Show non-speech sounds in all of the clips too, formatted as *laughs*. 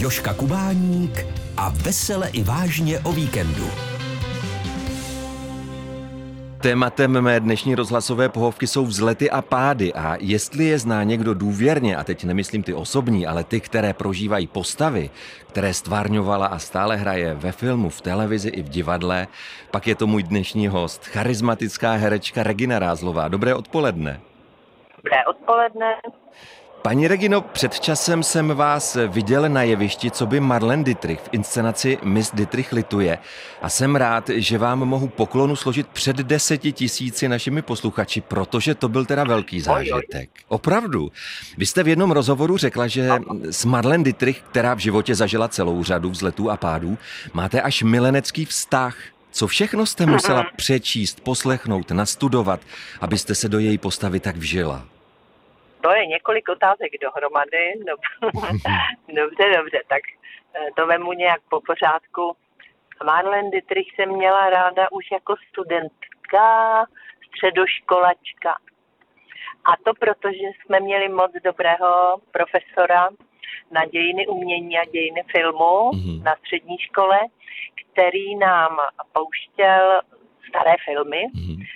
Joška Kubáník a vesele i vážně o víkendu. Tématem mé dnešní rozhlasové pohovky jsou vzlety a pády a jestli je zná někdo důvěrně, a teď nemyslím ty osobní, ale ty, které prožívají postavy, které stvárňovala a stále hraje ve filmu, v televizi i v divadle, pak je to můj dnešní host, charismatická herečka Regina Rázlová. Dobré odpoledne. Dobré odpoledne. Paní Regino, před časem jsem vás viděl na jevišti, co by Marlene Dietrich v inscenaci Miss Dietrich lituje. A jsem rád, že vám mohu poklonu složit před deseti tisíci našimi posluchači, protože to byl teda velký zážitek. Opravdu. Vy jste v jednom rozhovoru řekla, že s Marlene Dietrich, která v životě zažila celou řadu vzletů a pádů, máte až milenecký vztah. Co všechno jste musela přečíst, poslechnout, nastudovat, abyste se do její postavy tak vžila? To je několik otázek dohromady. *laughs* dobře, dobře, tak eh, to vemu nějak po pořádku. Marlene Dietrich jsem měla ráda už jako studentka, středoškolačka. A to proto, že jsme měli moc dobrého profesora na dějiny umění a dějiny filmu mm-hmm. na střední škole, který nám pouštěl staré filmy. Mm-hmm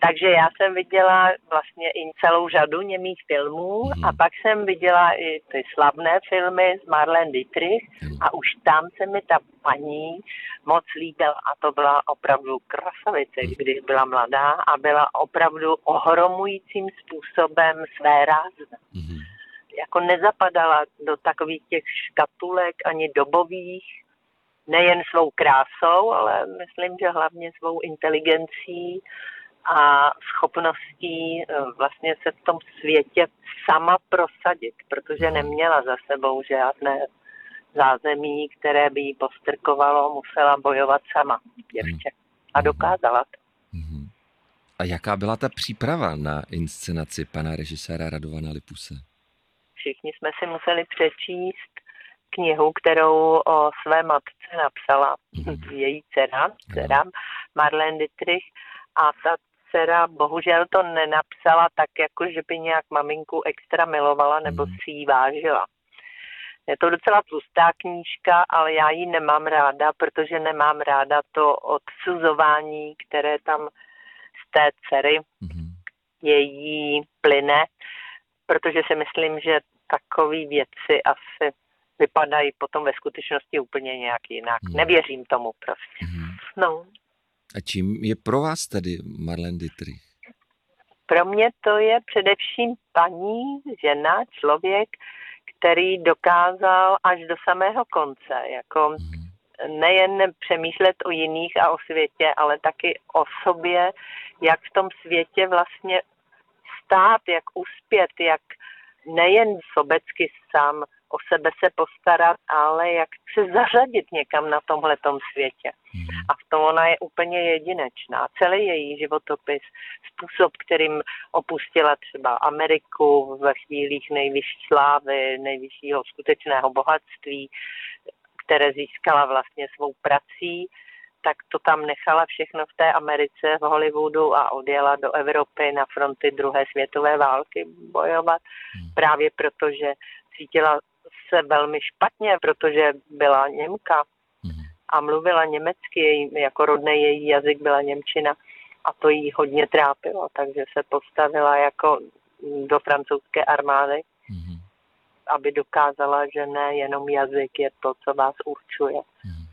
takže já jsem viděla vlastně i celou řadu němých filmů mm. a pak jsem viděla i ty slavné filmy s Marlene Dietrich mm. a už tam se mi ta paní moc líbila a to byla opravdu krasavice, mm. když byla mladá a byla opravdu ohromujícím způsobem své rázne. Mm. Jako nezapadala do takových těch škatulek ani dobových, nejen svou krásou, ale myslím, že hlavně svou inteligencí a schopností eh, vlastně se v tom světě sama prosadit, protože neměla za sebou žádné zázemí, které by jí postrkovalo, musela bojovat sama ještě. A mhm. dokázala to. Mhm. A jaká byla ta příprava na inscenaci pana režiséra Radovana Lipuse? Všichni jsme si museli přečíst knihu, kterou o své matce napsala mm. její dcera, dcera Marlene Dietrich. A ta dcera bohužel to nenapsala tak, jako že by nějak maminku extra milovala nebo hmm. si ji vážila. Je to docela tlustá knížka, ale já ji nemám ráda, protože nemám ráda to odsuzování, které tam z té dcery mm-hmm. její plyne, protože si myslím, že takové věci asi vypadají potom ve skutečnosti úplně nějak jinak. Mm. Nevěřím tomu prostě. Mm. No. A čím je pro vás tedy Marlene Dietrich? Pro mě to je především paní, žena, člověk, který dokázal až do samého konce, jako hmm. nejen přemýšlet o jiných a o světě, ale taky o sobě, jak v tom světě vlastně stát, jak uspět, jak nejen sobecky sám o sebe se postarat, ale jak se zařadit někam na tomhletom světě. A v tom ona je úplně jedinečná. Celý její životopis, způsob, kterým opustila třeba Ameriku ve chvílích nejvyšší slávy, nejvyššího skutečného bohatství, které získala vlastně svou prací, tak to tam nechala všechno v té Americe, v Hollywoodu a odjela do Evropy na fronty druhé světové války bojovat, hmm. právě protože cítila se velmi špatně, protože byla Němka. A mluvila německy, jako rodný její jazyk byla Němčina a to jí hodně trápilo, takže se postavila jako do francouzské armády, mm. aby dokázala, že ne jenom jazyk je to, co vás určuje. Mm.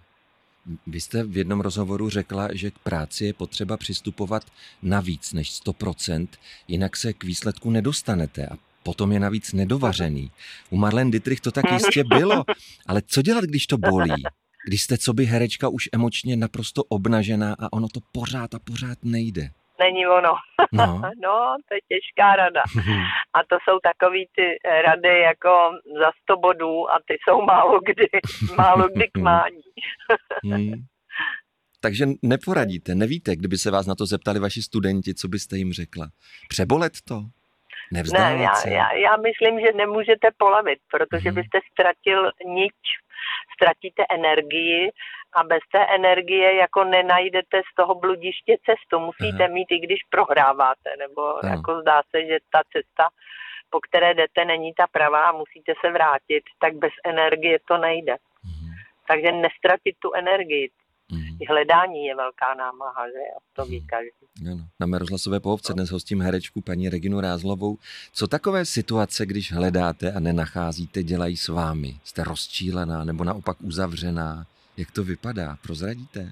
Vy jste v jednom rozhovoru řekla, že k práci je potřeba přistupovat na víc než 100%, jinak se k výsledku nedostanete. A potom je navíc nedovařený. U Marlene Dietrich to tak *laughs* jistě bylo, ale co dělat, když to bolí? Když jste co by herečka už emočně naprosto obnažená a ono to pořád a pořád nejde. Není ono. No, *laughs* no to je těžká rada. *laughs* A to jsou takový ty rady jako za 100 bodů a ty jsou málo kdy, *laughs* málo kdy k mání. Hmm. Takže neporadíte, nevíte, kdyby se vás na to zeptali vaši studenti, co byste jim řekla. Přebolet to? ne, já, já, já myslím, že nemůžete polevit, protože mm-hmm. byste ztratil nič, ztratíte energii a bez té energie jako nenajdete z toho bludiště cestu. Musíte Aha. mít, i když prohráváte, nebo Aha. jako zdá se, že ta cesta po které jdete, není ta pravá a musíte se vrátit, tak bez energie to nejde. Mhm. Takže nestratit tu energii. Hledání je velká námaha, že jo? To ví každý. Ano. Na rozhlasové pohovce dnes hostím herečku paní Reginu Rázlovou. Co takové situace, když hledáte a nenacházíte, dělají s vámi? Jste rozčílená nebo naopak uzavřená? Jak to vypadá? Prozradíte?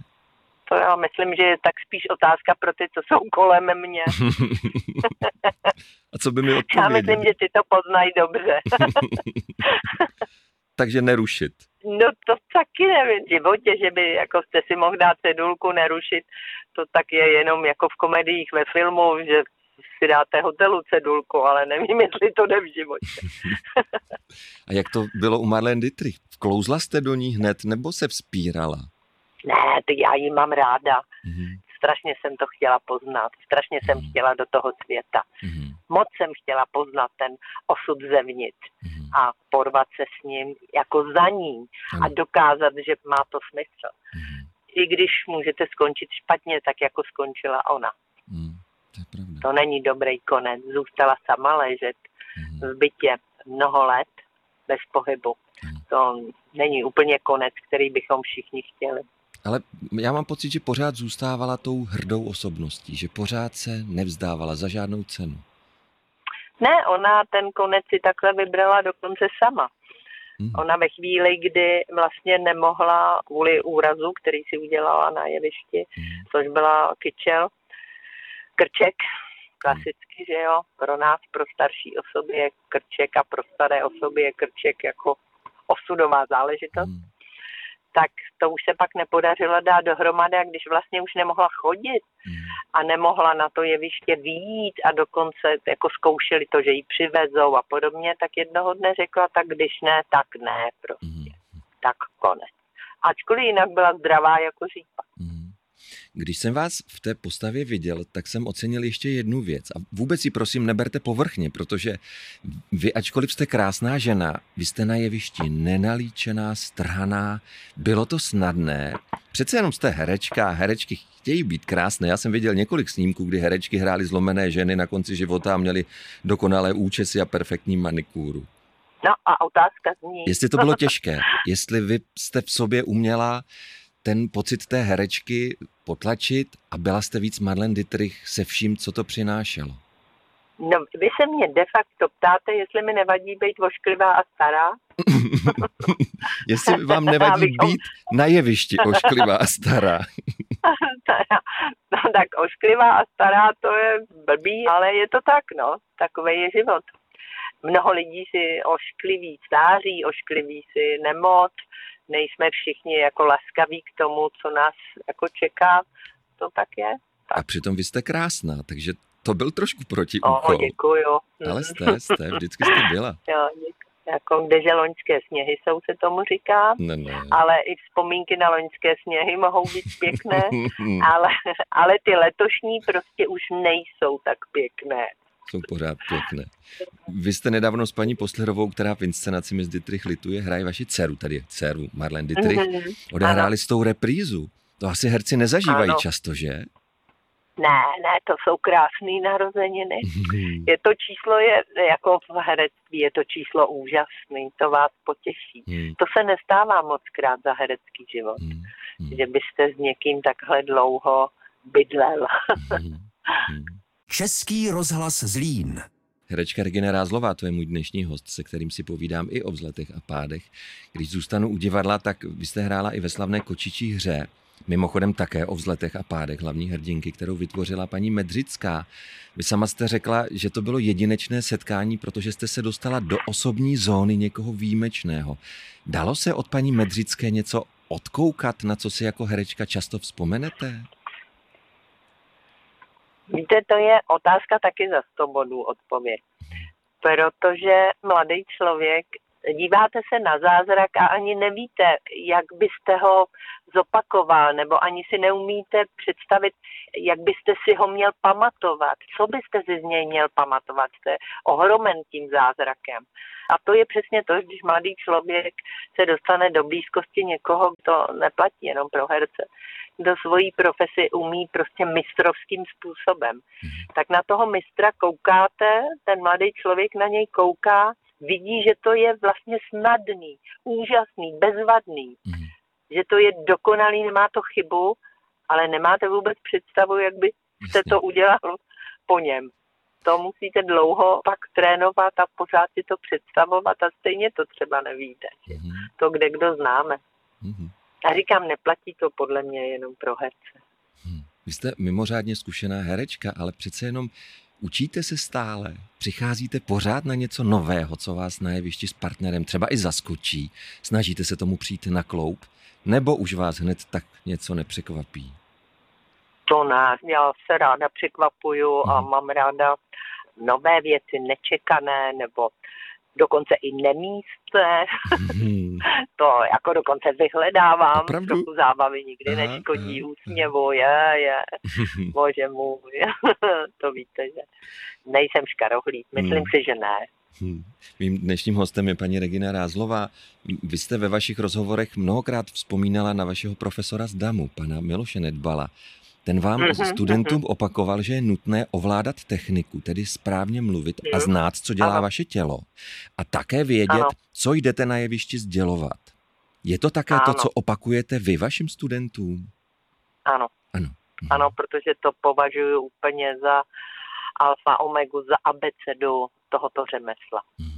To já myslím, že je tak spíš otázka pro ty, co jsou kolem mě. *laughs* a co by mi Já odpověděli? myslím, že ty to poznají dobře. *laughs* Takže nerušit. No to taky nevím v životě, že by jako jste si mohl dát cedulku, nerušit. To tak je jenom jako v komediích, ve filmu, že si dáte hotelu cedulku, ale nevím, *laughs* jestli to jde v životě. *laughs* A jak to bylo u Marlene Dietrich? Vklouzla jste do ní hned nebo se vzpírala? Ne, ty já ji mám ráda. Mhm. Strašně jsem to chtěla poznat. Strašně jsem Mhm. chtěla do toho světa. Mhm. Moc jsem chtěla poznat ten osud zevnitř Mhm. A porvat se s ním jako za ní a dokázat, že má to smysl. Mhm. I když můžete skončit špatně, tak jako skončila ona. Mhm. To je pravda. To není dobrý konec. Zůstala sama ležet Mhm. v bytě mnoho let bez pohybu. To není úplně konec, který bychom všichni chtěli. Ale já mám pocit, že pořád zůstávala tou hrdou osobností, že pořád se nevzdávala za žádnou cenu. Ne, ona ten konec si takhle vybrala dokonce sama. Mhm. Ona ve chvíli, kdy vlastně nemohla kvůli úrazu, který si udělala na jevišti, Mhm. což byla kyčel, krček, klasicky, že jo, pro nás, pro starší osoby je krček a pro staré osoby je krček jako osudová záležitost, Mhm. tak to už se pak nepodařilo dát dohromady a když vlastně už nemohla chodit Mhm. A nemohla na to jeviště výjít a dokonce jako zkoušeli to, že ji přivezou a podobně, tak jednoho dne řekla, tak když ne, tak ne, prostě, Mhm. tak konec. Ačkoliv jinak byla zdravá jako řípa. Mhm. Když jsem vás v té postavě viděl, tak jsem ocenil ještě jednu věc. A vůbec ji prosím neberte povrchně, protože vy, ačkoliv jste krásná žena, vy jste na jevišti nenalíčená, strhaná. Bylo to snadné. Přece jenom jste herečka a herečky chtějí být krásné. Já jsem viděl několik snímků, kdy herečky hrály zlomené ženy na konci života a měly dokonalé účesy a perfektní manikúru. No a otázka zní, Jestli to bylo *laughs* těžké, jestli vy jste v sobě uměla ten pocit té herečky potlačit a byla jste víc Marlene Dietrich se vším, co to přinášelo. no, vy se mě de facto ptáte, jestli mi nevadí být ošklivá a stará. *laughs* jestli vám nevadí být na jevišti ošklivá a stará. *laughs* no tak ošklivá a stará to je blbý, ale je to tak, no. Takový je život. Mnoho lidí si oškliví stáří, oškliví si nemoc, nejsme všichni jako laskaví k tomu, co nás jako čeká. To tak je. A přitom vy jste krásná, takže to byl trošku O, protiúkol. děkuju. Ale jste, jste, vždycky jste byla. *laughs* Jo, děkuju. Jako kdeže loňské sněhy jsou, se tomu říká. Ne, ne. Ale i vzpomínky na loňské sněhy mohou být pěkné, *laughs* ale, ale ty letošní prostě už nejsou tak pěkné. Jsou pořád pěkné. Vy jste nedávno s paní Poslerovou, která v inscenaci Miss Dietrich lituje, hraje vaši dceru, tady dceru Marlene Dietrich, Mhm. odehráli s tou reprízu. To asi herci nezažívají Ano. často, že? Ne, ne, to jsou krásné narozeniny. Je to číslo, je jako v herectví, je to číslo úžasný, to vás potěší. Hmm, To se nestává moc krát za herecký život, hmm, že byste s někým takhle dlouho bydlel. hmm. Český rozhlas Zlín. Herečka Regina Rázlová, to je můj dnešní host, se kterým si povídám i o vzletech a pádech. Když zůstanu u divadla, tak vy jste hrála i ve slavné kočičí hře. Mimochodem také o vzletech a pádech hlavní hrdinky, kterou vytvořila paní Medřická. Vy sama jste řekla, že to bylo jedinečné setkání, protože jste se dostala do osobní zóny někoho výjimečného. Dalo se od paní Medřické něco odkoukat, na co si jako herečka často vzpomenete? Víte, to je otázka taky za 100 bodů odpověď. Protože mladý člověk díváte se na zázrak a ani nevíte, jak byste ho zopakoval, nebo ani si neumíte představit, jak byste si ho měl pamatovat, co byste si z něj měl pamatovat. Jste ohromen tím zázrakem. A to je přesně to, když mladý člověk se dostane do blízkosti někoho, to neplatí jenom pro herce, kdo svojí profesi umí prostě mistrovským způsobem. Mhm. Tak na toho mistra koukáte, ten mladý člověk na něj kouká, vidí, že to je vlastně snadný, úžasný, bezvadný, mm. že to je dokonalý, nemá to chybu, ale nemáte vůbec představu, jak by se to udělal po něm. To musíte dlouho pak trénovat a pořád si to představovat a stejně to třeba nevíte. Mm. To kde kdo známe. Mm. A říkám, neplatí to podle mě jenom pro herce. Hmm. Vy jste mimořádně zkušená herečka, ale přece jenom Učíte se stále? Přicházíte pořád na něco nového, co vás na jevišti s partnerem třeba i zaskočí? Snažíte se tomu přijít na kloup? Nebo už vás hned tak něco nepřekvapí? To ne, já se ráda překvapuju a hmm. mám ráda nové věci, nečekané, nebo dokonce i nemístné. Hmm. *laughs* to jako dokonce vyhledávám, Opravdu? trochu zábavy nikdy aha, neškodí, aha, úsměvu, je, je, *laughs* bože můj, *laughs* to víte, že nejsem škarohlíd, myslím hmm. si, že ne. Hmm. Mým dnešním hostem je paní Regina Rázlová. Vy jste ve vašich rozhovorech mnohokrát vzpomínala na vašeho profesora z DAMu, pana Miloše Nedbala. Ten vám mm-hmm, studentům mm-hmm. opakoval, že je nutné ovládat techniku, tedy správně mluvit a znát, co dělá ano. vaše tělo. A také vědět, ano. co jdete na jevišti sdělovat. Je to také ano. to, co opakujete vy vašim studentům? Ano. Ano. Mhm. Ano, protože to považuji úplně za alfa omegu, za abecedu tohoto řemesla. Mhm.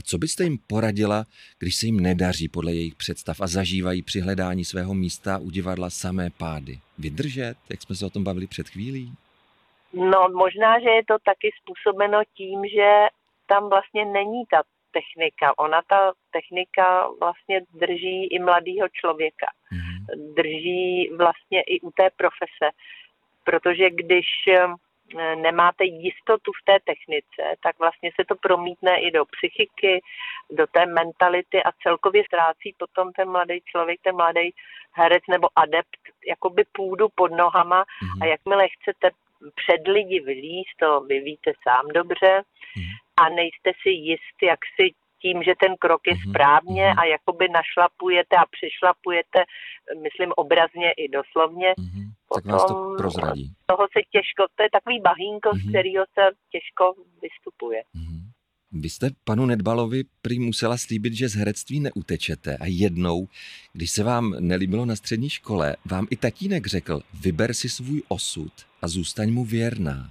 A co byste jim poradila, když se jim nedaří podle jejich představ a zažívají při hledání svého místa u divadla samé pády? Vydržet, jak jsme se o tom bavili před chvílí? No, možná, že je to taky způsobeno tím, že tam vlastně není ta technika. Ona ta technika vlastně drží i mladého člověka. Mm-hmm. Drží vlastně i u té profese. Protože když nemáte jistotu v té technice, tak vlastně se to promítne i do psychiky, do té mentality a celkově ztrácí potom ten mladý člověk, ten mladý herec nebo adept, jakoby půdu pod nohama mm-hmm. a jakmile chcete před lidi vylíst, to vy víte sám dobře, mm-hmm. a nejste si jist, jak si tím, že ten krok je mm-hmm. správně mm-hmm. a jakoby našlapujete a přešlapujete, myslím obrazně i doslovně, mm-hmm tak vás to prozradí. Toho se těžko, to je takový bahínko, mm-hmm. z mhm. kterého se těžko vystupuje. Mm-hmm. Vy jste panu Nedbalovi prý musela slíbit, že z herectví neutečete a jednou, když se vám nelíbilo na střední škole, vám i tatínek řekl, vyber si svůj osud a zůstaň mu věrná.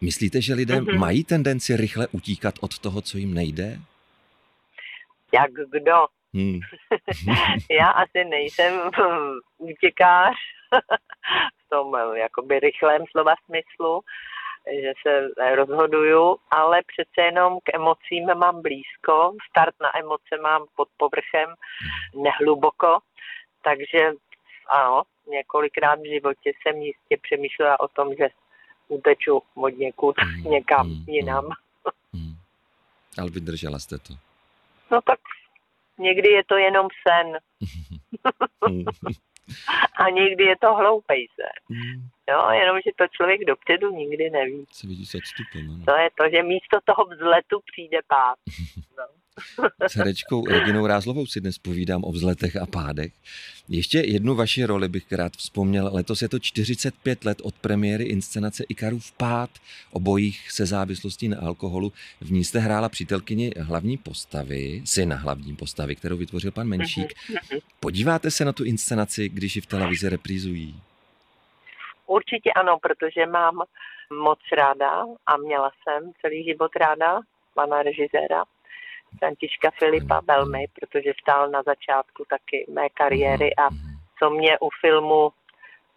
Myslíte, že lidé mm-hmm. mají tendenci rychle utíkat od toho, co jim nejde? Jak kdo? Hmm. *laughs* Já asi nejsem *laughs* útěkář, *laughs* v tom eh, jakoby rychlém slova smyslu, že se rozhoduju, ale přece jenom k emocím mám blízko, start na emoce mám pod povrchem, nehluboko, takže ano, několikrát v životě jsem jistě přemýšlela o tom, že uteču od někud mm, *laughs* někam mm, jinam. Mm, ale vydržela jste to. No tak někdy je to jenom sen. *laughs* A někdy je to hloupej se. Mm. Jo, jenom, že to člověk dopředu nikdy neví. Se vidí s odstupem, ano. To je to, že místo toho vzletu přijde pád. No. *laughs* S herečkou Reginou Rázlovou si dnes povídám o vzletech a pádech. Ještě jednu vaši roli bych rád vzpomněl. Letos je to 45 let od premiéry inscenace Ikarův pád o bojích se závislostí na alkoholu. V ní jste hrála přítelkyni hlavní postavy, syna hlavní postavy, kterou vytvořil pan Menšík. Podíváte se na tu inscenaci, když ji v televizi reprízují? Určitě ano, protože mám moc ráda a měla jsem celý život ráda pana režiséra Františka Filipa velmi, protože stál na začátku taky mé kariéry a co mě u filmu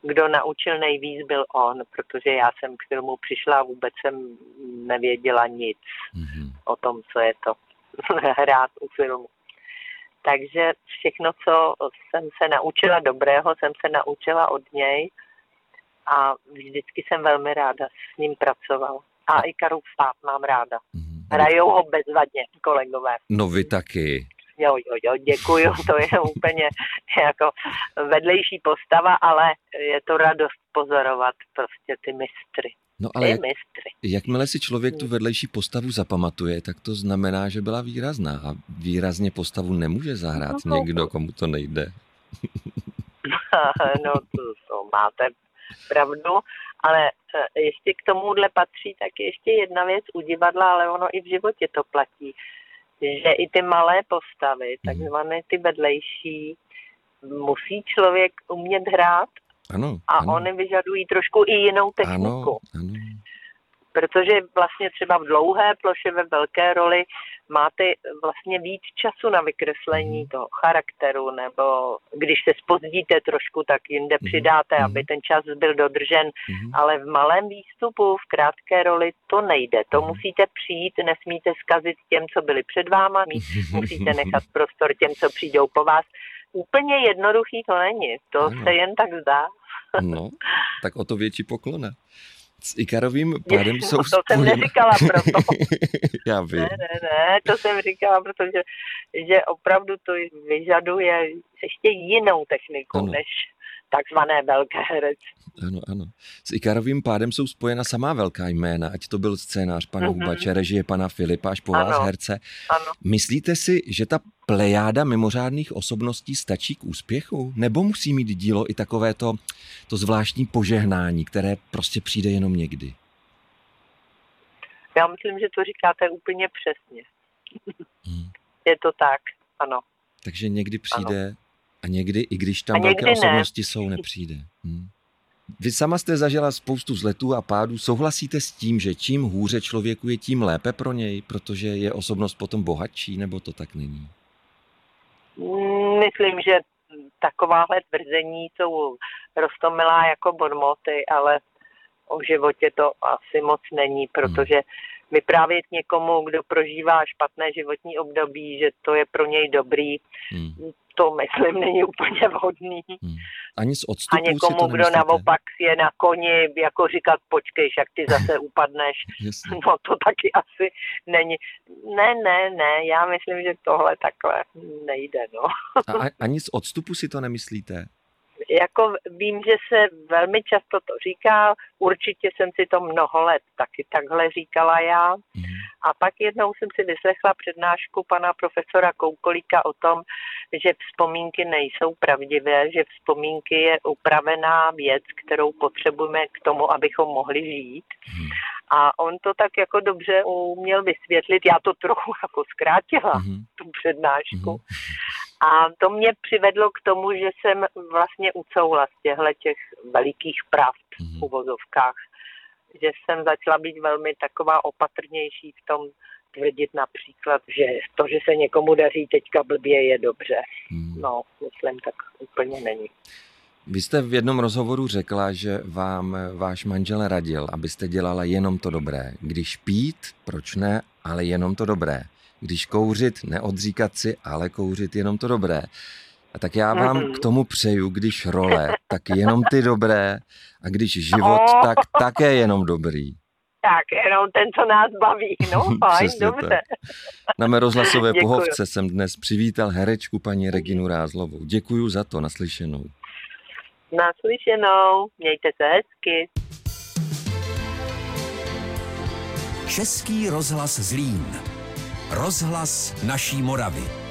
kdo naučil nejvíc, byl on, protože já jsem k filmu přišla a vůbec jsem nevěděla nic mm-hmm. o tom, co je to *laughs* hrát u filmu. Takže všechno, co jsem se naučila dobrého, jsem se naučila od něj a vždycky jsem velmi ráda s ním pracoval. A i Karův stát mám ráda. Mm-hmm. Hrajou ho bezvadně, kolegové. No vy taky. Jo, jo, jo, děkuju, to je *laughs* úplně jako vedlejší postava, ale je to radost pozorovat prostě ty mistry. No ale jak, jakmile si člověk tu vedlejší postavu zapamatuje, tak to znamená, že byla výrazná a výrazně postavu nemůže zahrát no, někdo, komu to nejde. *laughs* no to, to máte pravdu, ale e, ještě k tomuhle patří tak ještě jedna věc u divadla, ale ono i v životě to platí, že i ty malé postavy, mhm. takzvané ty vedlejší, musí člověk umět hrát ano, a ano. oni vyžadují trošku i jinou techniku. Ano, ano protože vlastně třeba v dlouhé ploše ve velké roli máte vlastně víc času na vykreslení mhm. toho charakteru, nebo když se spozdíte trošku, tak jinde mhm. přidáte, aby mhm. ten čas byl dodržen, ale v malém výstupu, v krátké roli to nejde. To musíte přijít, nesmíte zkazit těm, co byli před váma, *laughs* musíte nechat prostor těm, co přijdou po vás. Úplně jednoduchý to není, to ano. se jen tak zdá. No, tak o to větší poklona s Ikarovým pádem jsou no, *laughs* to jsem neříkala proto. *laughs* Já vím. Ne, ne, ne, to jsem říkala, protože že opravdu to vyžaduje ještě jinou techniku, ano. než takzvané velké herectví. Ano, ano. S Ikarovým pádem jsou spojena samá velká jména, ať to byl scénář pana mm-hmm. Hubače, režie pana Filipa, až po ano. vás herce. Ano. Myslíte si, že ta plejáda mimořádných osobností stačí k úspěchu? Nebo musí mít dílo i takové to, to zvláštní požehnání, které prostě přijde jenom někdy? Já myslím, že to říkáte úplně přesně. Hmm. *laughs* Je to tak, ano. Takže někdy přijde ano. a někdy, i když tam velké osobnosti ne. jsou, nepřijde. Hmm. Vy sama jste zažila spoustu zletů a pádů. Souhlasíte s tím, že čím hůře člověku je, tím lépe pro něj, protože je osobnost potom bohatší, nebo to tak není? Myslím, že takováhle tvrzení jsou rostomilá jako bonmoty, ale o životě to asi moc není, protože vyprávět někomu, kdo prožívá špatné životní období, že to je pro něj dobrý, hmm to myslím není úplně vhodný. Hmm. Ani z odstupu A někomu, to kdo naopak je na koni, jako říkat, počkej, jak ty zase *laughs* upadneš, no to taky asi není. Ne, ne, ne, já myslím, že tohle takhle nejde, no. A ani z odstupu si to nemyslíte? Jako vím, že se velmi často to říká, určitě jsem si to mnoho let taky takhle říkala já. Mm. A pak jednou jsem si vyslechla přednášku pana profesora Koukolíka o tom, že vzpomínky nejsou pravdivé, že vzpomínky je upravená věc, kterou potřebujeme k tomu, abychom mohli žít. Mm. A on to tak jako dobře uměl vysvětlit, já to trochu *laughs* jako zkrátila, mm. tu přednášku. Mm. A to mě přivedlo k tomu, že jsem vlastně ucoula z těchto těch velikých pravd v uvozovkách. Že jsem začala být velmi taková opatrnější v tom tvrdit například, že to, že se někomu daří teďka blbě, je dobře. Mm. No, myslím, tak úplně není. Vy jste v jednom rozhovoru řekla, že vám váš manžel radil, abyste dělala jenom to dobré. Když pít, proč ne, ale jenom to dobré. Když kouřit, neodříkat si, ale kouřit jenom to dobré. A tak já vám k tomu přeju, když role, tak jenom ty dobré, a když život, tak také jenom dobrý. Tak, jenom ten, co nás baví. No, *laughs* fajn, dobře. Tak. Na mé rozhlasové *laughs* Děkuju. pohovce jsem dnes přivítal herečku paní Reginu Rázlovou. Děkuju za to, naslyšenou. Naslyšenou, mějte se hezky. Český rozhlas Zlín. Rozhlas naší Moravy.